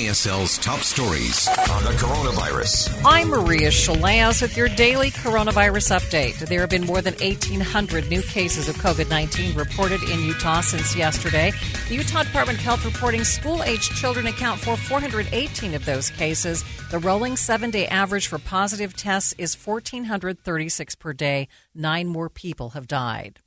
KSL's top stories on the coronavirus. I'm Maria Shilaos with your daily coronavirus update. There have been more than 1,800 new cases of COVID 19 reported in Utah since yesterday. The Utah Department of Health reporting school aged children account for 418 of those cases. The rolling seven day average for positive tests is 1,436 per day. Nine more people have died.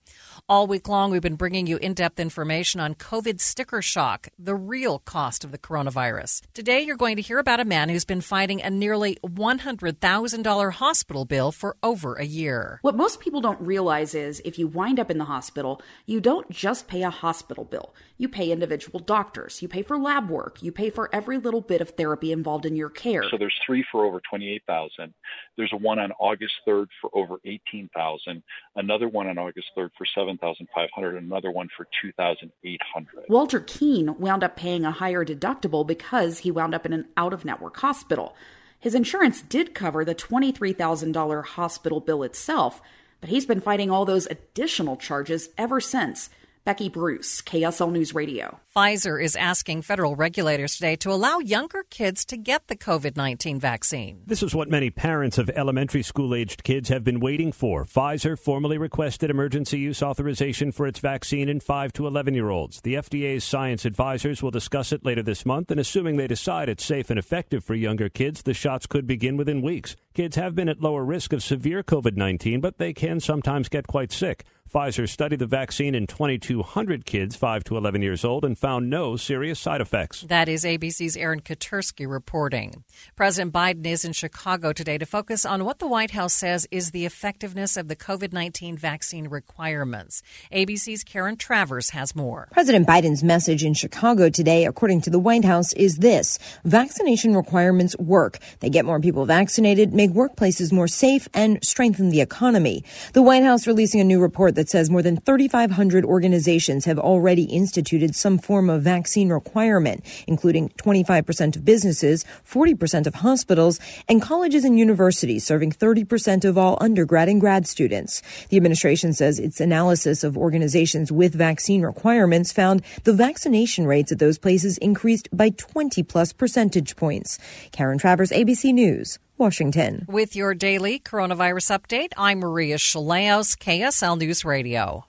All week long, we've been bringing you in depth information on COVID sticker shock, the real cost of the coronavirus. Today, you're going to hear about a man who's been fighting a nearly $100,000 hospital bill for over a year. What most people don't realize is if you wind up in the hospital, you don't just pay a hospital bill. You pay individual doctors, you pay for lab work, you pay for every little bit of therapy involved in your care. So there's three for over 28,000. There's a one on August 3rd for over 18,000, another one on August 3rd for 7,500, another one for 2,800. Walter Keene wound up paying a higher deductible because he wound up in an out of network hospital. His insurance did cover the $23,000 hospital bill itself, but he's been fighting all those additional charges ever since. Becky Bruce, KSL News Radio. Pfizer is asking federal regulators today to allow younger kids to get the COVID 19 vaccine. This is what many parents of elementary school aged kids have been waiting for. Pfizer formally requested emergency use authorization for its vaccine in 5 to 11 year olds. The FDA's science advisors will discuss it later this month, and assuming they decide it's safe and effective for younger kids, the shots could begin within weeks. Kids have been at lower risk of severe COVID 19, but they can sometimes get quite sick. Pfizer studied the vaccine in 2,200 kids 5 to 11 years old and found no serious side effects. That is ABC's Aaron Katersky reporting. President Biden is in Chicago today to focus on what the White House says is the effectiveness of the COVID 19 vaccine requirements. ABC's Karen Travers has more. President Biden's message in Chicago today, according to the White House, is this vaccination requirements work. They get more people vaccinated, make workplaces more safe, and strengthen the economy. The White House releasing a new report that that says more than 3,500 organizations have already instituted some form of vaccine requirement, including 25% of businesses, 40% of hospitals, and colleges and universities serving 30% of all undergrad and grad students. The administration says its analysis of organizations with vaccine requirements found the vaccination rates at those places increased by 20 plus percentage points. Karen Travers, ABC News. Washington. With your daily coronavirus update, I'm Maria Shilaos, KSL News Radio.